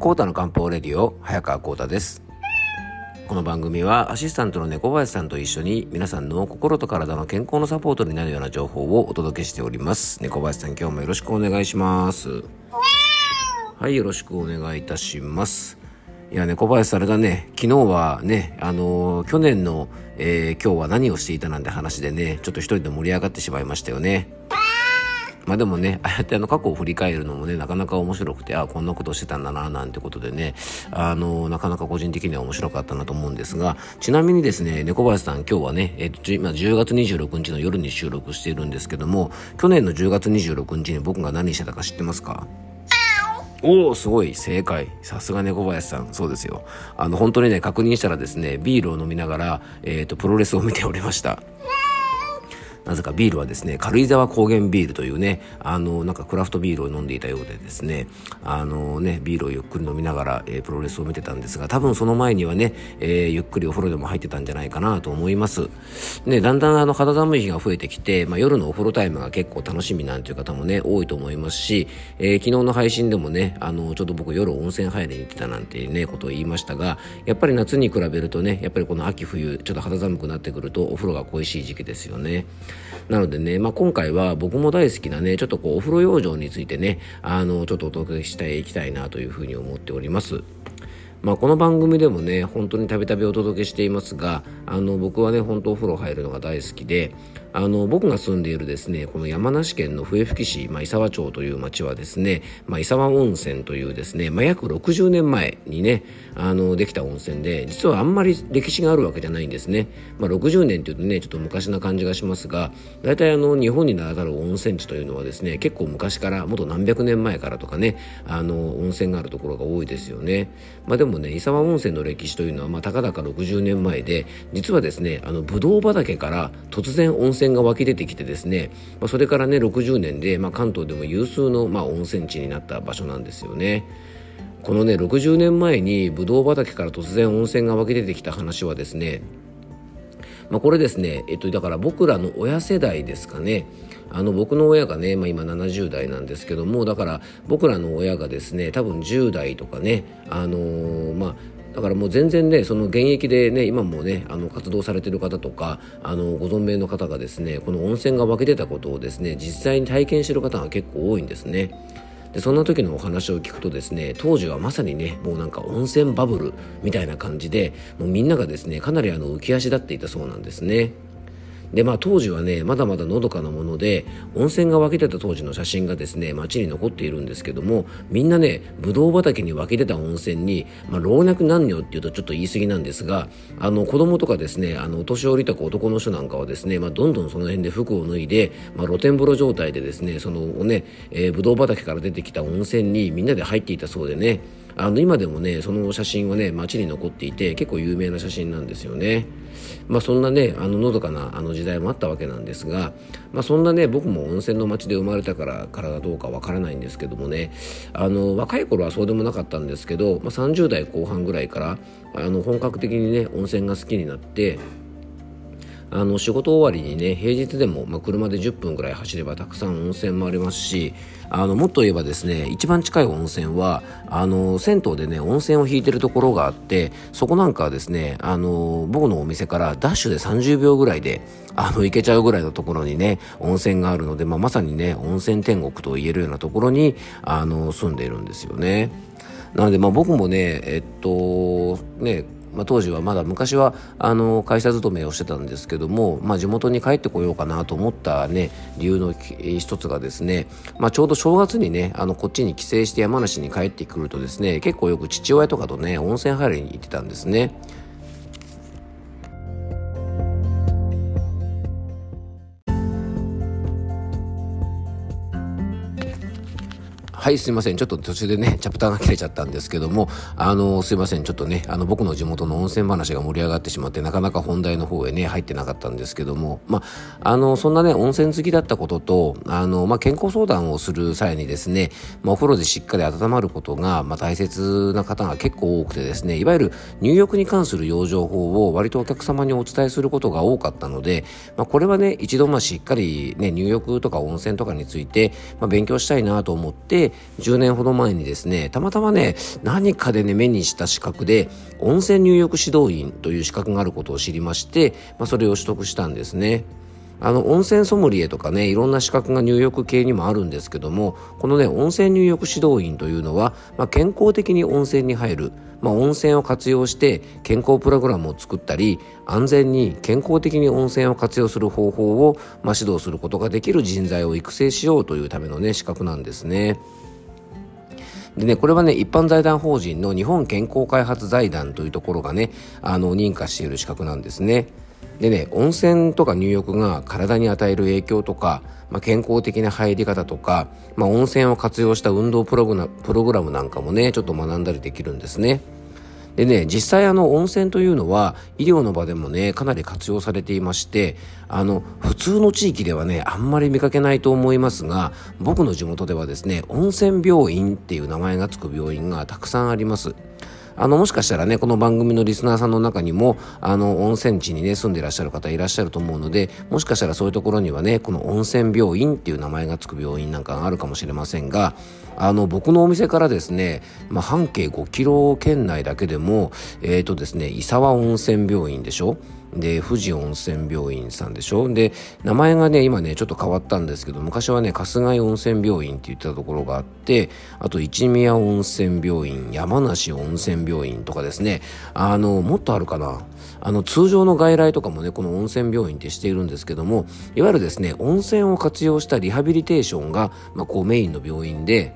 コータの漢方レディオ早川コータです。この番組はアシスタントの猫林さんと一緒に皆さんの心と体の健康のサポートになるような情報をお届けしております。猫林さん今日もよろしくお願いします。はいよろしくお願いいたします。いやね小林さんあれだね。昨日はねあのー、去年の、えー、今日は何をしていたなんて話でねちょっと一人で盛り上がってしまいましたよね。まあでもね、ああやってあの過去を振り返るのもね、なかなか面白くて、ああ、こんなことしてたんだな、なんてことでね、あの、なかなか個人的には面白かったなと思うんですが、ちなみにですね、猫林さん今日はね、えっ、と、今10月26日の夜に収録しているんですけども、去年の10月26日に僕が何してたか知ってますか？お。おすごい。正解。さすが猫林さん。そうですよ。あの本当にね確認したらですねビールを飲みながら、えーとプロレスを見ておりましたなぜかビールはですね軽井沢高原ビールというねあのなんかクラフトビールを飲んでいたようでですねあのねビールをゆっくり飲みながら、えー、プロレスを見てたんですが多分その前にはね、えー、ゆっくりお風呂でも入ってたんじゃないかなと思います。ねだんだんあの肌寒い日が増えてきて、まあ、夜のお風呂タイムが結構楽しみなんていう方もね多いと思いますし、えー、昨日の配信でもねあのちょっと僕夜温泉入りに行ってたなんてねことを言いましたがやっぱり夏に比べるとねやっぱりこの秋冬ちょっと肌寒くなってくるとお風呂が恋しい時期ですよね。なのでねまあ、今回は僕も大好きなねちょっとこうお風呂養生についてねあのちょっとお届けしていきたいなというふうに思っております。まあ、この番組でもね本当にたびたびお届けしていますがあの僕はね本当お風呂入るのが大好きであの僕が住んでいるですねこの山梨県の笛吹市、まあ、伊沢町という町はですね、まあ、伊沢温泉というですね、まあ、約60年前にねあのできた温泉で実はあんまり歴史があるわけじゃないんですね、まあ、60年っていうとねちょっと昔な感じがしますが大体あの日本に名だたる温泉地というのはですね結構昔からもっと何百年前からとかねあの温泉があるところが多いですよね、まあ、でもね伊沢温泉の歴史というのは、まあ、たかだか60年前で実はですねあのブドウ畑から突然温泉泉が湧き出てきてですね、まあ、それからね60年で、まあ、関東でも有数の、まあ、温泉地になった場所なんですよね。このね60年前にブドウ畑から突然温泉が湧き出てきた話はですねまあ、これですね、えっと、だから僕らの親世代ですかねあの僕の親がね、まあ、今70代なんですけどもだから僕らの親がですね多分10代とかねあのー、まあだからもう全然ねその現役でね今もねあの活動されてる方とかあのご存命の方がですねこの温泉が湧き出たことをですね実際に体験してる方が結構多いんですね。でそんな時のお話を聞くとですね当時はまさにねもうなんか温泉バブルみたいな感じでもうみんながですねかなりあの浮き足立っていたそうなんですね。でまあ当時はねまだまだのどかなもので温泉が湧き出た当時の写真がですね街に残っているんですけどもみんなねぶどう畑に湧き出た温泉に、まあ、老若男女っていうとちょっと言い過ぎなんですがあの子供とかですねあのお年寄りとか男の人なんかはですね、まあ、どんどんその辺で服を脱いで、まあ、露天風呂状態でですねそのね、えー、ぶどう畑から出てきた温泉にみんなで入っていたそうでねあの今でもねその写真はね街に残っていて結構有名な写真なんですよね。まあ、そんなねあののどかなあの時代もあったわけなんですが、まあ、そんなね僕も温泉の町で生まれたからからどうかわからないんですけどもねあの若い頃はそうでもなかったんですけど、まあ、30代後半ぐらいからあの本格的にね温泉が好きになってあの仕事終わりにね平日でも、まあ、車で10分ぐらい走ればたくさん温泉もありますしあのもっと言えばですね一番近い温泉はあの銭湯でね温泉を引いてるところがあってそこなんかはですねあの僕のお店からダッシュで30秒ぐらいであの行けちゃうぐらいのところにね温泉があるので、まあ、まさにね温泉天国と言えるようなところにあの住んでいるんですよね。なので、まあ、僕もねえっとねまあ、当時はまだ昔はあの会社勤めをしてたんですけども、まあ、地元に帰ってこようかなと思ったね理由の一つがですね、まあ、ちょうど正月にねあのこっちに帰省して山梨に帰ってくるとですね結構よく父親とかとね温泉入りに行ってたんですね。はい、すいません。ちょっと途中でね、チャプターが切れちゃったんですけども、あの、すいません。ちょっとね、あの、僕の地元の温泉話が盛り上がってしまって、なかなか本題の方へね、入ってなかったんですけども、まあ、の、そんなね、温泉好きだったことと、あの、ま、健康相談をする際にですね、ま、お風呂でしっかり温まることが、ま、大切な方が結構多くてですね、いわゆる入浴に関する養生法を割とお客様にお伝えすることが多かったので、ま、これはね、一度ましっかりね、入浴とか温泉とかについて、ま、勉強したいなと思って、10年ほど前にですね、たまたまね、何かでね、目にした資格で、温泉入浴指導員という資格があることを知りまして、まあ、それを取得したんですね。あの温泉ソムリエとかねいろんな資格が入浴系にもあるんですけどもこのね温泉入浴指導員というのは、まあ、健康的に温泉に入る、まあ、温泉を活用して健康プログラムを作ったり安全に健康的に温泉を活用する方法を、まあ、指導することができる人材を育成しようというためのね資格なんですね。でね、これはね、一般財団法人の日本健康開発財団というところがね、あの、認可している資格なんですね。でね温泉とか入浴が体に与える影響とか、まあ、健康的な入り方とか、まあ、温泉を活用した運動プログラムなんかもねちょっと学んだりできるんですね。でね、実際あの温泉というのは医療の場でもね、かなり活用されていまして、あの、普通の地域ではね、あんまり見かけないと思いますが、僕の地元ではですね、温泉病院っていう名前がつく病院がたくさんあります。あの、もしかしたらね、この番組のリスナーさんの中にも、あの、温泉地にね、住んでいらっしゃる方いらっしゃると思うので、もしかしたらそういうところにはね、この温泉病院っていう名前がつく病院なんかがあるかもしれませんが、あの、僕のお店からですね、まあ、半径5キロ圏内だけでも、えっ、ー、とですね、伊沢温泉病院でしょ？で富士温泉病院さんでしょ？で名前がね今ねちょっと変わったんですけど昔はね春日井温泉病院って言ってたところがあってあと一宮温泉病院山梨温泉病院とかですね。あのもっとあるかな？あの通常の外来とかもねこの温泉病院ってしているんですけどもいわゆるですね温泉を活用したリハビリテーションが、まあ、こうメインの病院で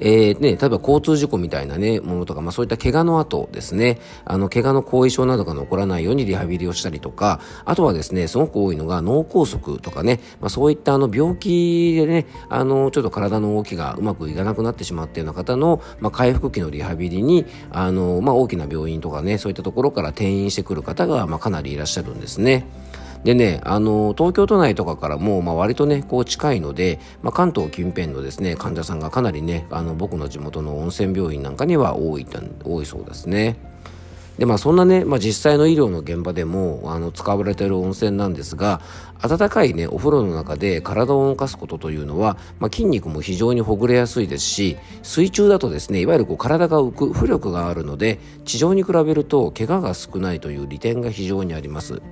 えー、ね、例えば交通事故みたいなね、ものとか、まあそういった怪我の後ですね、あの、怪我の後遺症などが残らないようにリハビリをしたりとか、あとはですね、すごく多いのが脳梗塞とかね、まあそういったあの病気でね、あの、ちょっと体の動きがうまくいかなくなってしまったような方の、まあ回復期のリハビリに、あの、まあ大きな病院とかね、そういったところから転院してくる方が、まあかなりいらっしゃるんですね。でね、あの、東京都内とかからも、まあ、割とね、こう近いので、まあ、関東近辺のですね、患者さんがかなりね、あの、僕の地元の温泉病院なんかには多い、多いそうですね。でまあそんなね、まあ、実際の医療の現場でもあの使われている温泉なんですが温かいねお風呂の中で体を動かすことというのは、まあ、筋肉も非常にほぐれやすいですし水中だとですねいわゆるこう体が浮く浮力があるので地上に比べると怪我が少ないという利点が非常にあります。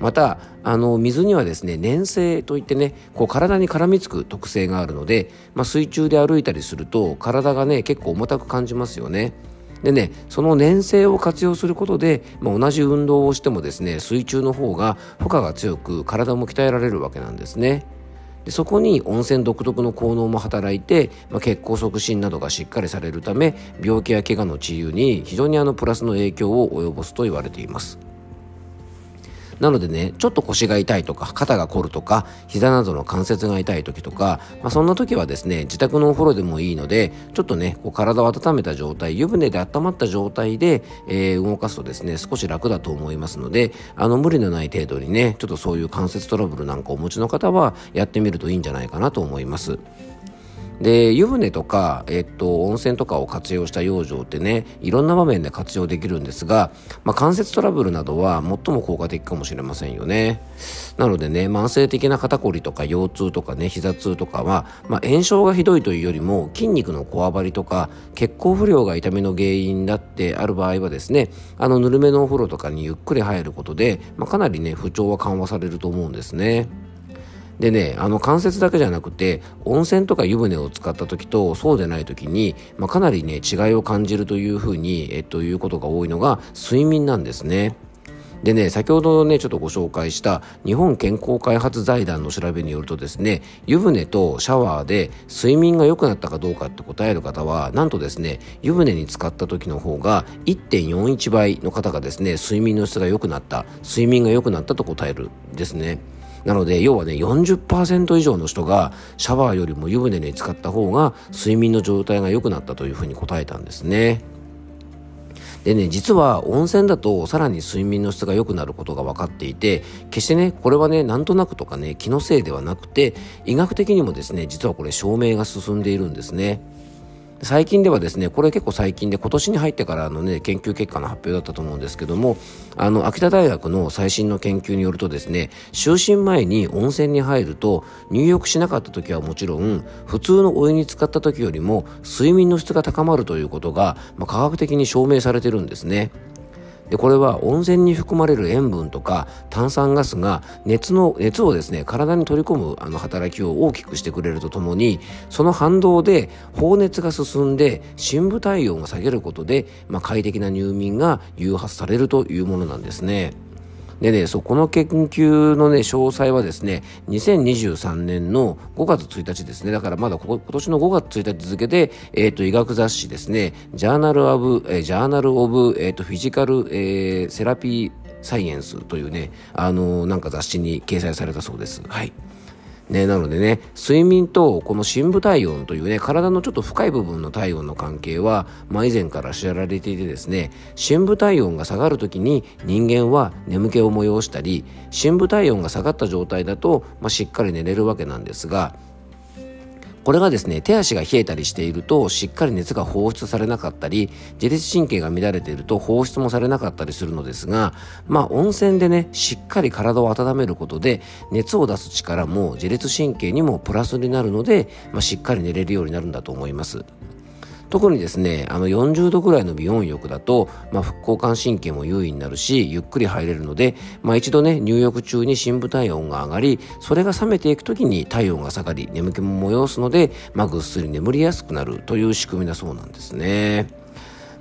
またあの水にはですね粘性といってねこう体に絡みつく特性があるので、まあ、水中で歩いたりすると体がね結構重たく感じますよね。でね、その粘性を活用することで、まあ、同じ運動をしてもですね、水中の方が負荷が強く体も鍛えられるわけなんですね。でそこに温泉独特の効能も働いて、まあ、血行促進などがしっかりされるため病気や怪我の治癒に非常にあのプラスの影響を及ぼすと言われています。なのでね、ちょっと腰が痛いとか、肩が凝るとか、膝などの関節が痛い時とか、まあ、そんな時はですね、自宅のお風呂でもいいので、ちょっとね、こう体を温めた状態、湯船で温まった状態で、えー、動かすとですね、少し楽だと思いますので、あの、無理のない程度にね、ちょっとそういう関節トラブルなんかをお持ちの方は、やってみるといいんじゃないかなと思います。で湯船とか、えっと、温泉とかを活用した養生ってねいろんな場面で活用できるんですが、まあ、関節トラブルなどは最も効果的かもしれませんよねなのでね慢性的な肩こりとか腰痛とかね膝痛とかは、まあ、炎症がひどいというよりも筋肉のこわばりとか血行不良が痛みの原因だってある場合はですねあのぬるめのお風呂とかにゆっくり入ることで、まあ、かなりね不調は緩和されると思うんですね。でね、あの関節だけじゃなくて、温泉とか湯船を使った時とそうでない時に、まあ、かなりね、違いを感じるというふうに、えっと、いうことが多いのが睡眠なんですね。でね、先ほどね、ちょっとご紹介した日本健康開発財団の調べによるとですね、湯船とシャワーで睡眠が良くなったかどうかって答える方は、なんとですね、湯船に使った時の方が1.41倍の方がですね、睡眠の質が良くなった、睡眠が良くなったと答えるですね。なので要はね40%以上の人がシャワーよりも湯船に使った方が睡眠の状態が良くなったというふうに答えたんですね。でね、実は温泉だとさらに睡眠の質が良くなることが分かっていて、決してね、これはね、なんとなくとかね、気のせいではなくて、医学的にもですね、実はこれ証明が進んでいるんですね。最近ではですねこれ結構最近で今年に入ってからのね研究結果の発表だったと思うんですけどもあの秋田大学の最新の研究によるとですね就寝前に温泉に入ると入浴しなかった時はもちろん普通のお湯に浸かった時よりも睡眠の質が高まるということが、まあ、科学的に証明されてるんですね。でこれは温泉に含まれる塩分とか炭酸ガスが熱の熱をですね体に取り込むあの働きを大きくしてくれるとともにその反動で放熱が進んで深部体温が下げることで、まあ、快適な入眠が誘発されるというものなんですね。でね、そこの研究のね、詳細はですね、2023年の5月1日ですね。だからまだ今年の5月1日付で、えっ、ー、と、医学雑誌ですね、ジャーナルオブ、えー、ジャーナルオブ、えっ、ー、と、フィジカル、えー、セラピーサイエンスというね、あのー、なんか雑誌に掲載されたそうです。はい。ね、なのでね睡眠とこの深部体温というね体のちょっと深い部分の体温の関係は、まあ、以前から知られていてですね深部体温が下がる時に人間は眠気を催したり深部体温が下がった状態だと、まあ、しっかり寝れるわけなんですがこれがですね手足が冷えたりしているとしっかり熱が放出されなかったり自律神経が乱れていると放出もされなかったりするのですがまあ温泉でねしっかり体を温めることで熱を出す力も自律神経にもプラスになるので、まあ、しっかり寝れるようになるんだと思います。特にですねあの40度ぐらいの微温浴だと、まあ、副交感神経も優位になるしゆっくり入れるので、まあ、一度ね入浴中に深部体温が上がりそれが冷めていく時に体温が下がり眠気も催すので、まあ、ぐっすり眠りやすくなるという仕組みだそうなんですね。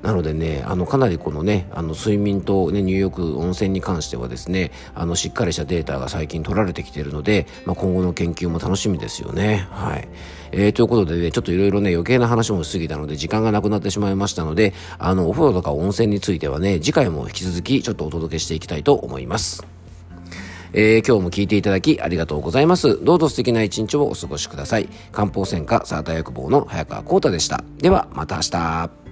なのでね、あの、かなりこのね、あの、睡眠とね、入浴、温泉に関してはですね、あの、しっかりしたデータが最近取られてきているので、まあ、今後の研究も楽しみですよね。はい。えー、ということでね、ちょっといろいろね、余計な話もしすぎたので、時間がなくなってしまいましたので、あの、お風呂とか温泉についてはね、次回も引き続きちょっとお届けしていきたいと思います。えー、今日も聞いていただきありがとうございます。どうぞ素敵な一日をお過ごしください。漢方専科サーター薬房の早川幸太でした。では、また明日。